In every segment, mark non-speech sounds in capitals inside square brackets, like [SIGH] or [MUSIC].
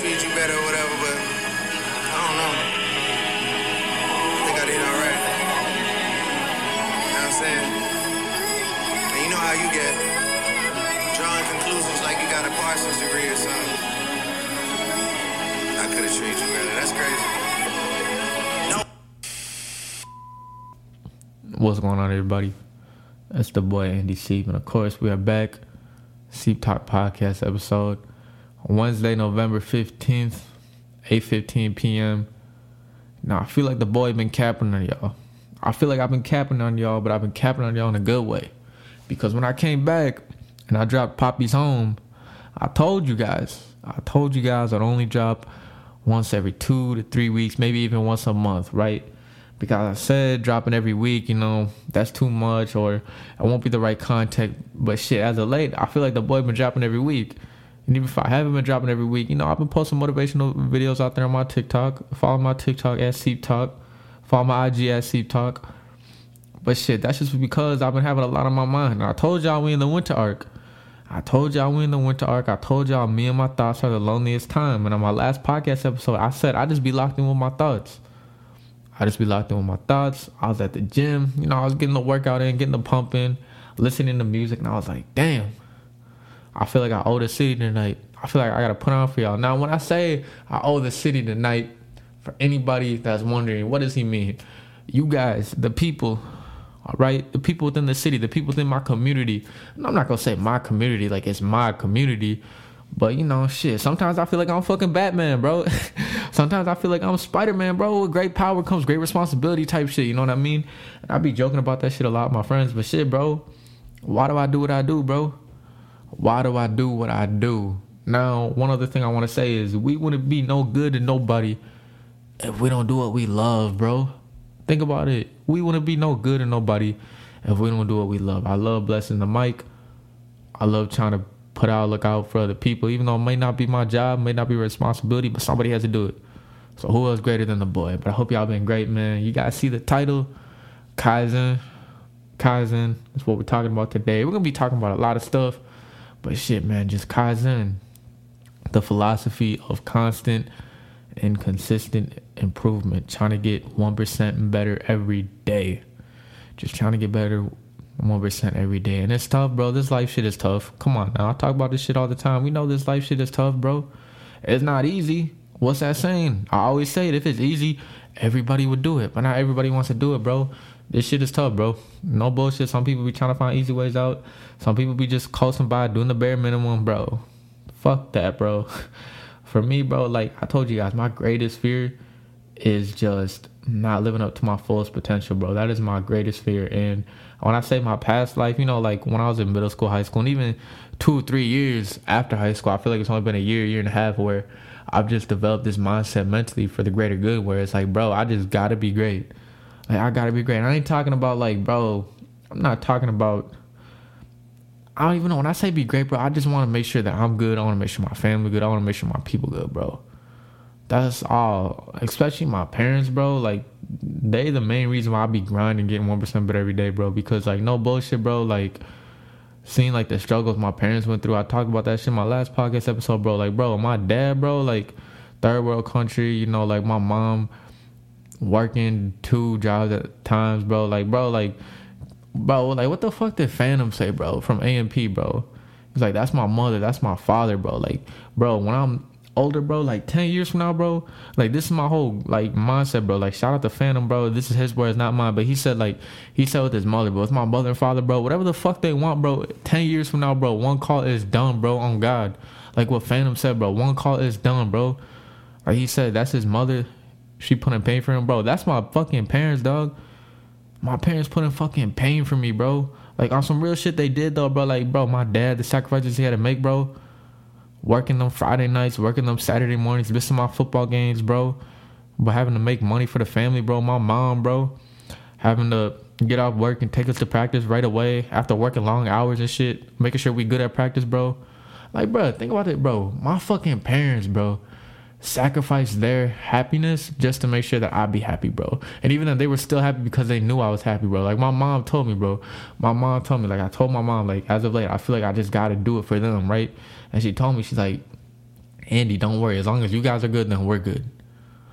you better or whatever, but I don't know. I think I did alright. You know what I'm saying? And you know how you get. Drawing conclusions like you got a Parsons degree or something. I could have treated you better. That's crazy. What's going on, everybody? It's the boy Andy Seep, and of course, we are back. Seep Talk Podcast episode. Wednesday, November fifteenth, eight fifteen p.m. Now I feel like the boy been capping on y'all. I feel like I've been capping on y'all, but I've been capping on y'all in a good way. Because when I came back and I dropped Poppy's Home, I told you guys, I told you guys I'd only drop once every two to three weeks, maybe even once a month, right? Because I said dropping every week, you know, that's too much or it won't be the right content. But shit, as of late, I feel like the boy been dropping every week. And even if I haven't been dropping every week, you know, I've been posting motivational videos out there on my TikTok. Follow my TikTok at Seep Talk. Follow my IG at Seep Talk. But shit, that's just because I've been having a lot on my mind. And I told y'all we in the winter arc. I told y'all we in the winter arc. I told y'all me and my thoughts are the loneliest time. And on my last podcast episode, I said I just be locked in with my thoughts. I just be locked in with my thoughts. I was at the gym, you know, I was getting the workout in, getting the pump in, listening to music, and I was like, damn, I feel like I owe the city tonight. I feel like I gotta put on for y'all. Now, when I say I owe the city tonight, for anybody that's wondering, what does he mean? You guys, the people, all right, the people within the city, the people within my community. I'm not gonna say my community like it's my community, but you know, shit. Sometimes I feel like I'm fucking Batman, bro. [LAUGHS] sometimes I feel like I'm Spider Man, bro. With great power comes great responsibility, type shit. You know what I mean? And I be joking about that shit a lot my friends, but shit, bro. Why do I do what I do, bro? Why do I do what I do? Now, one other thing I want to say is we wouldn't be no good to nobody if we don't do what we love, bro. Think about it. We wouldn't be no good to nobody if we don't do what we love. I love blessing the mic. I love trying to put out, look out for other people, even though it may not be my job, may not be responsibility, but somebody has to do it. So who else greater than the boy? But I hope y'all been great, man. You guys see the title, Kaizen. Kaizen. That's what we're talking about today. We're gonna be talking about a lot of stuff. But shit, man, just Kaizen, the philosophy of constant and consistent improvement, trying to get 1% better every day. Just trying to get better 1% every day. And it's tough, bro. This life shit is tough. Come on now. I talk about this shit all the time. We know this life shit is tough, bro. It's not easy. What's that saying? I always say it. If it's easy, everybody would do it. But not everybody wants to do it, bro. This shit is tough, bro. No bullshit. Some people be trying to find easy ways out. Some people be just coasting by doing the bare minimum, bro. Fuck that, bro. [LAUGHS] For me, bro, like I told you guys, my greatest fear is just not living up to my fullest potential, bro. That is my greatest fear. And when I say my past life, you know, like when I was in middle school, high school, and even two three years after high school, I feel like it's only been a year, year and a half where I've just developed this mindset mentally for the greater good where it's like, bro, I just gotta be great. Like I gotta be great. And I ain't talking about like, bro. I'm not talking about. I don't even know when I say be great, bro. I just want to make sure that I'm good. I want to make sure my family good. I want to make sure my people good, bro. That's all. Especially my parents, bro. Like they the main reason why I be grinding, getting one percent better every day, bro. Because like no bullshit, bro. Like seeing like the struggles my parents went through. I talked about that shit in my last podcast episode, bro. Like, bro, my dad, bro, like third world country. You know, like my mom working two jobs at times, bro. Like, bro, like, bro, like, what the fuck did Fanum say, bro, from AMP, bro? He's like, that's my mother, that's my father, bro. Like, bro, when I'm older, bro, like 10 years from now, bro, like, this is my whole, like, mindset, bro. Like, shout out to Fanum, bro. This is his words, not mine. But he said, like, he said with his mother, bro, it's my mother and father, bro. Whatever the fuck they want, bro, 10 years from now, bro, one call is done, bro, on God. Like what Fanum said, bro, one call is done, bro. Like he said, that's his mother, she put in pain for him, bro. That's my fucking parents, dog. My parents put in fucking pain for me, bro. Like on some real shit they did though, bro. Like, bro, my dad, the sacrifices he had to make, bro. Working them Friday nights, working them Saturday mornings, missing my football games, bro. But having to make money for the family, bro. My mom, bro. Having to get off work and take us to practice right away after working long hours and shit. Making sure we good at practice, bro. Like, bro, think about it, bro. My fucking parents, bro sacrifice their happiness just to make sure that I'd be happy, bro. And even though they were still happy because they knew I was happy, bro. Like my mom told me, bro. My mom told me, like I told my mom, like as of late, I feel like I just gotta do it for them, right? And she told me, she's like, Andy, don't worry. As long as you guys are good, then we're good.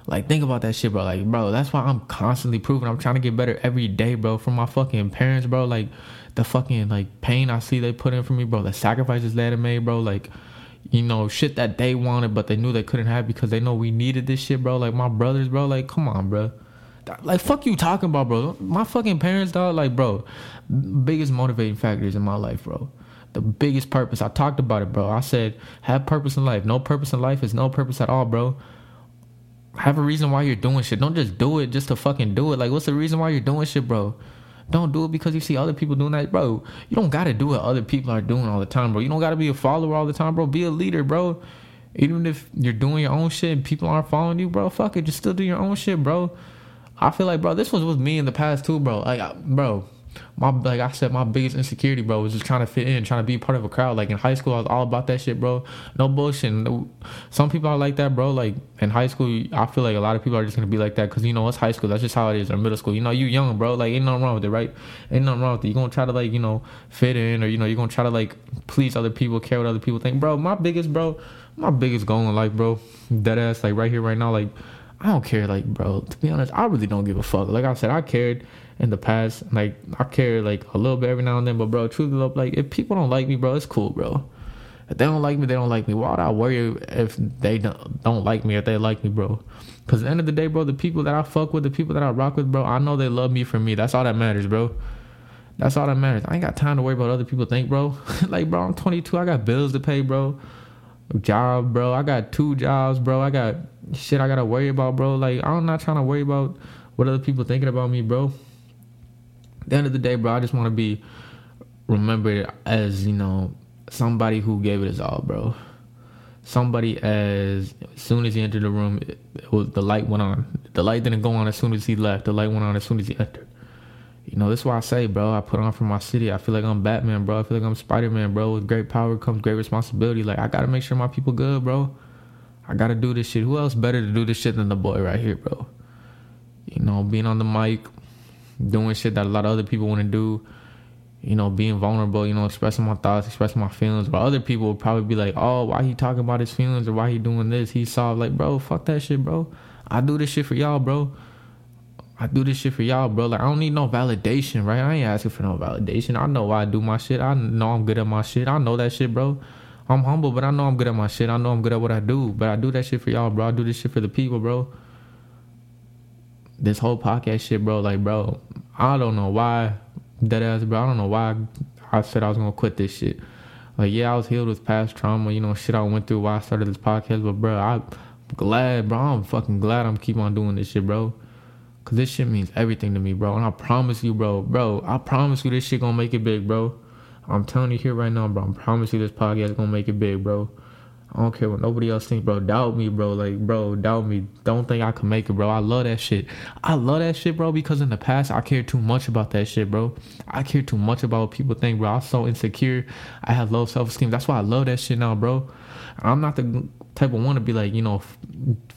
Like think about that shit, bro. Like, bro, that's why I'm constantly proving. I'm trying to get better every day, bro. From my fucking parents, bro. Like the fucking like pain I see they put in for me, bro. The sacrifices they had made, bro. Like, you know, shit that they wanted, but they knew they couldn't have because they know we needed this shit, bro. Like my brothers, bro. Like, come on, bro. Like fuck you talking about, bro. My fucking parents, dog. Like, bro, biggest motivating factors in my life, bro the biggest purpose. I talked about it, bro. I said, have purpose in life. No purpose in life is no purpose at all, bro have a reason why you're doing shit. Don't just do it just to fucking do it. Like, what's the reason why you're doing shit, bro? Don't do it because you see other people doing that, bro. You don't gotta do what other people are doing all the time, bro. You don't gotta be a follower all the time, bro. Be a leader, bro. Even if you're doing your own shit and people aren't following you, bro, fuck it. Just still do your own shit, bro. I feel like, bro, this was with me in the past too, bro. Like, bro, my like I said, my biggest insecurity, bro, was just trying to fit in, trying to be part of a crowd. Like in high school, I was all about that shit, bro. No bullshit. No, some people are like that, bro. Like in high school, I feel like a lot of people are just gonna be like that because you know it's high school. That's just how it is. Or middle school, you know, you young, bro. Like ain't nothing wrong with it, right? Ain't nothing wrong with it. You're gonna try to like you know fit in, or you know you're gonna try to like please other people, care what other people think, bro. My biggest, bro, my biggest goal in life, bro, dead ass, like right here, right now, like. I don't care, like, bro. To be honest, I really don't give a fuck. Like I said, I cared in the past. Like I care like a little bit every now and then, but bro, truly, love like if people don't like me, bro, it's cool, bro. If they don't like me, they don't like me. Why would I worry if they don't, don't like me, if they like me, bro? Because at the end of the day, bro, the people that I fuck with, the people that I rock with, bro, I know they love me for me. That's all that matters, bro. That's all that matters. I ain't got time to worry about other people think, bro. [LAUGHS] like, bro, I'm 22. I got bills to pay, bro. Job, bro. I got two jobs, bro. I got shit I gotta worry about, bro. Like, I'm not trying to worry about what other people thinking about me, bro the end of the day, bro, I just want to be remembered as you know somebody who gave it his all, bro. Somebody as, soon as he entered the room, it, it was the light went on. The light didn't go on as soon as he left. The light went on as soon as he entered. You know, that's why I say, bro, I put on for my city. I feel like I'm Batman, bro. I feel like I'm Spider Man, bro. With great power comes great responsibility. Like I gotta make sure my people good, bro. I gotta do this shit. Who else better to do this shit than the boy right here, bro? You know, being on the mic, doing shit that a lot of other people want to do. You know, being vulnerable, you know, expressing my thoughts, expressing my feelings. But other people would probably be like, oh, why he talking about his feelings or why he doing this? He saw Like, bro, fuck that shit, bro. I do this shit for y'all, bro. I do this shit for y'all, bro. Like, I don't need no validation, right? I ain't asking for no validation. I know why I do my shit. I know I'm good at my shit. I know that shit, bro. I'm humble, but I know I'm good at my shit. I know I'm good at what I do. But I do that shit for y'all, bro. I do this shit for the people, bro this whole podcast shit, bro. Like, bro, I don't know why that ass, bro. I don't know why I said I was gonna quit this shit. Like, yeah, I was healed with past trauma, you know, shit I went through while I started this podcast. But, bro, I'm glad, bro. I'm fucking glad I'm keep on doing this shit, bro. Cause this shit means everything to me, bro. And I promise you, bro, bro, I promise you this shit gonna make it big, bro. I'm telling you here right now, bro. I promise you this podcast gonna make it big, bro. I don't care what nobody else think, bro. Doubt me, bro. Like, bro, doubt me. Don't think I can make it, bro. I love that shit. I love that shit, bro, because in the past I cared too much about that shit, bro. I cared too much about what people think, bro. I was so insecure. I have low self esteem. That's why I love that shit now, bro. I'm not the type of one to be like, you know,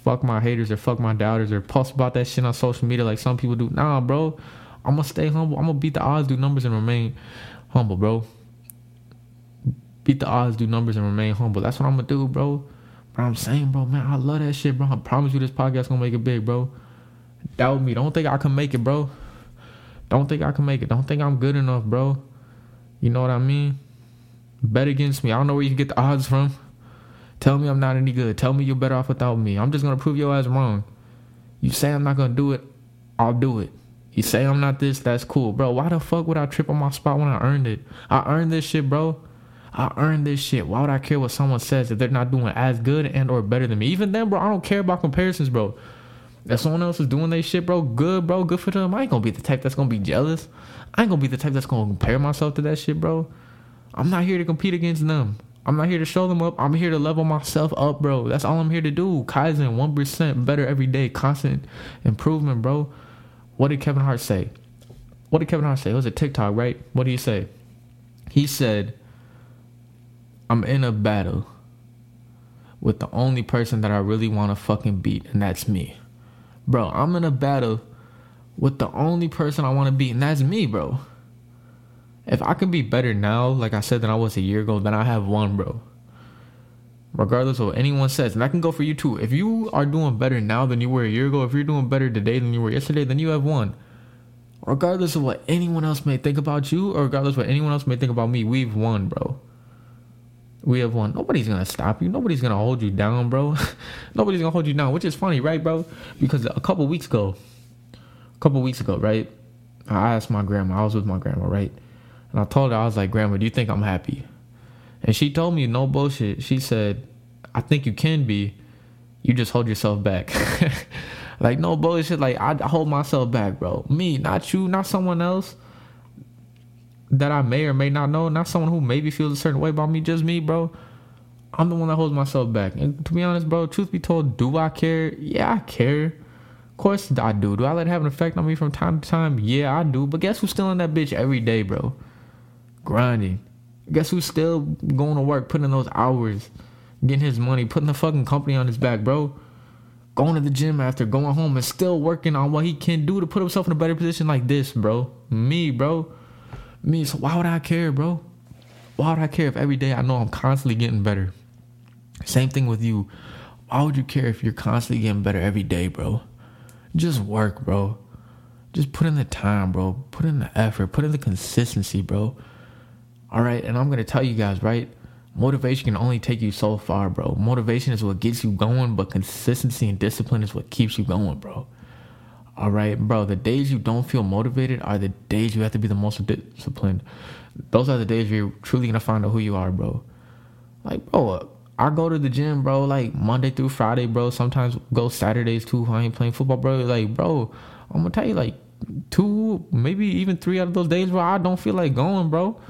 fuck my haters or fuck my doubters or post about that shit on social media like some people do. Nah, bro. I'm gonna stay humble. I'm gonna beat the odds, do numbers, and remain humble, bro beat the odds, do numbers, and remain humble. That's what I'm gonna do, bro. I'm saying, bro, man, I love that shit, bro. I promise you this podcast gonna make it big, bro. Doubt me. Don't think I can make it, bro. Don't think I can make it. Don't think I'm good enough, bro. You know what I mean? Bet against me. I don't know where you can get the odds from. Tell me I'm not any good. Tell me you're better off without me. I'm just gonna prove your ass wrong. You say I'm not gonna do it, I'll do it. You say I'm not this, that's cool, bro. Why the fuck would I trip on my spot when I earned it? I earned this shit, bro. I earned this shit. Why would I care what someone says if they're not doing as good and or better than me? Even then, bro, I don't care about comparisons, bro. If someone else is doing their shit, bro, good, bro, good for them. I ain't gonna be the type that's gonna be jealous. I ain't gonna be the type that's gonna compare myself to that shit, bro. I'm not here to compete against them. I'm not here to show them up. I'm here to level myself up, bro. That's all I'm here to do. Kaizen, 1% better every day. Constant improvement, bro. What did Kevin Hart say? What did Kevin Hart say? It was a TikTok, right? What did he say? He said, I'm in a battle with the only person that I really want to fucking beat, and that's me. Bro, I'm in a battle with the only person I want to beat, and that's me, bro. If I can be better now, like I said, than I was a year ago, then I have won, bro. regardless of what anyone says. And I can go for you too. If you are doing better now than you were a year ago, if you're doing better today than you were yesterday, then you have won. Regardless of what anyone else may think about you, or regardless of what anyone else may think about me, we've won, bro. We have won. Nobody's gonna stop you. Nobody's gonna hold you down, bro. [LAUGHS] Nobody's gonna hold you down, which is funny, right, bro? Because a couple weeks ago, a couple weeks ago, right? I asked my grandma. I was with my grandma, right? And I told her, I was like, Grandma, do you think I'm happy? And she told me, no bullshit. She said, I think you can be. You just hold yourself back. [LAUGHS] like, no bullshit. Like, I hold myself back, bro. Me, not you, not someone else that I may or may not know, not someone who maybe feels a certain way about me, just me, bro. I'm the one that holds myself back. And to be honest, bro, truth be told, do I care? Yeah, I care. Of course I do. Do I let it have an effect on me from time to time? Yeah, I do. But guess who's still in that bitch every day, bro? Grinding. Guess who's still going to work, putting in those hours, getting his money, putting the fucking company on his back, bro? Going to the gym after going home and still working on what he can do to put himself in a better position like this, bro. Me, bro. Me. So why would I care, bro? Why would I care if every day I know I'm constantly getting better? Same thing with you. Why would you care if you're constantly getting better every day, bro? Just work, bro. Just put in the time, bro. Put in the effort. Put in the consistency, bro. All right, and I'm gonna tell you guys, right? Motivation can only take you so far, bro. Motivation is what gets you going, but consistency and discipline is what keeps you going, bro. All right, bro. The days you don't feel motivated are the days you have to be the most disciplined. Those are the days you're truly gonna find out who you are, bro. Like, bro, I go to the gym, bro, like Monday through Friday, bro. Sometimes go Saturdays too. I ain't playing football, bro. Like, bro, I'm gonna tell you, like, two, maybe even three out of those days, where I don't feel like going, bro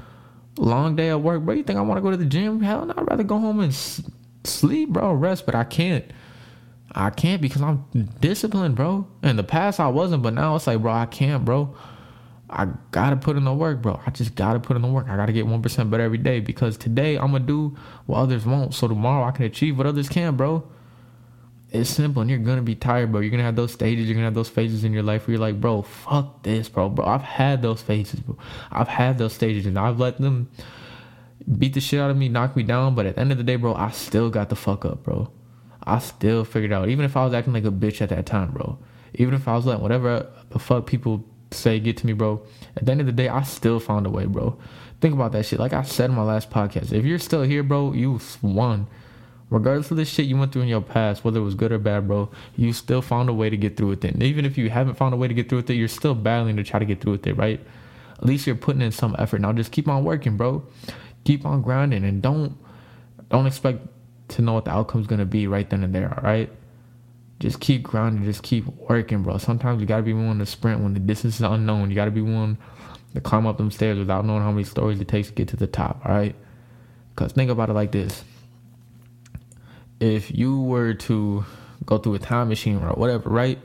long day at work, bro. You think I want to go to the gym? Hell no, I'd rather go home and sleep, bro, rest. But I can't. I can't because I'm disciplined, bro. In the past, I wasn't, but now it's like, bro, I can't, bro. I gotta put in the work, bro. I just gotta put in the work. I gotta get one percent better every day because today I'm gonna do what others won't, so tomorrow I can achieve what others can, bro. It's simple, and you're gonna be tired, bro. You're gonna have those stages, you're gonna have those phases in your life where you're like, bro, fuck this, bro. Bro, I've had those phases, bro. I've had those stages, and I've let them beat the shit out of me, knock me down. But at the end of the day, bro, I still got the fuck up, bro. I still figured out, even if I was acting like a bitch at that time, bro. Even if I was letting whatever the fuck people say get to me, bro. At the end of the day, I still found a way, bro. Think about that shit. Like I said in my last podcast, if you're still here, bro, you won regardless of the shit you went through in your past, whether it was good or bad, bro, you still found a way to get through with it. And even if you haven't found a way to get through with it, you're still battling to try to get through with it, right? At least you're putting in some effort. Now just keep on working, bro. Keep on grinding and don't don't expect to know what the outcome's gonna be right then and there, all right? Just keep grinding, just keep working, bro. Sometimes you gotta be willing to sprint when the distance is unknown. You gotta be willing to climb up them stairs without knowing how many stories it takes to get to the top, all right? Because think about it like this if you were to go through a time machine or whatever, right?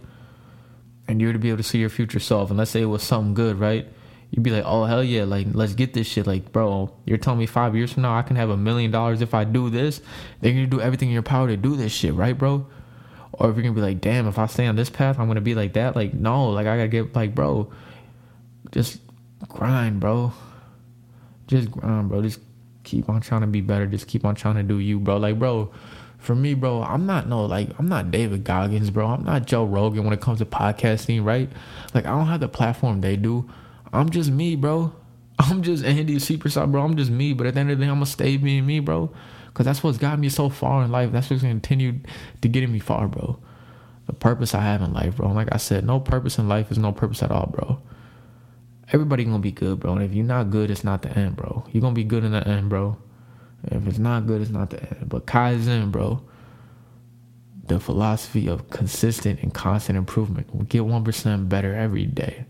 And you were to be able to see your future self, and let's say it was something good, right? You'd be like, oh hell yeah, like let's get this shit. Like, bro, you're telling me five years from now I can have a million dollars if I do this. Then gonna do everything in your power to do this shit, right, bro? Or if you're gonna be like, damn, if I stay on this path, I'm gonna be like that. Like, no, like I gotta get like, bro, just grind, bro. Just grind, bro. Just keep on trying to be better. Just keep on trying to do you, bro. Like, bro, for me, bro, I'm not no like I'm not David Goggins, bro. I'm not Joe Rogan when it comes to podcasting, right? Like I don't have the platform they do. I'm just me, bro. [LAUGHS] I'm just Andy Superstar, bro. I'm just me. But at the end of the day, I'm gonna stay being me, bro. Cause that's what's got me so far in life. That's what's gonna continue to getting me far, bro. The purpose I have in life, bro. Like I said, no purpose in life is no purpose at all, bro. Everybody gonna be good, bro. And if you're not good, it's not the end, bro. You're gonna be good in the end, bro. If it's not good, it's not the end. But Kaizen, bro, the philosophy of consistent and constant improvement. Get 1% better every day.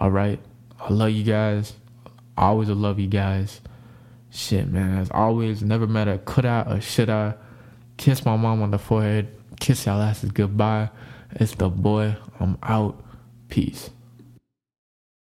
All right. I love you guys. I always love you guys. Shit, man. As always, never matter could I or should I. Kiss my mom on the forehead. Kiss y'all asses goodbye. It's the boy. I'm out. Peace.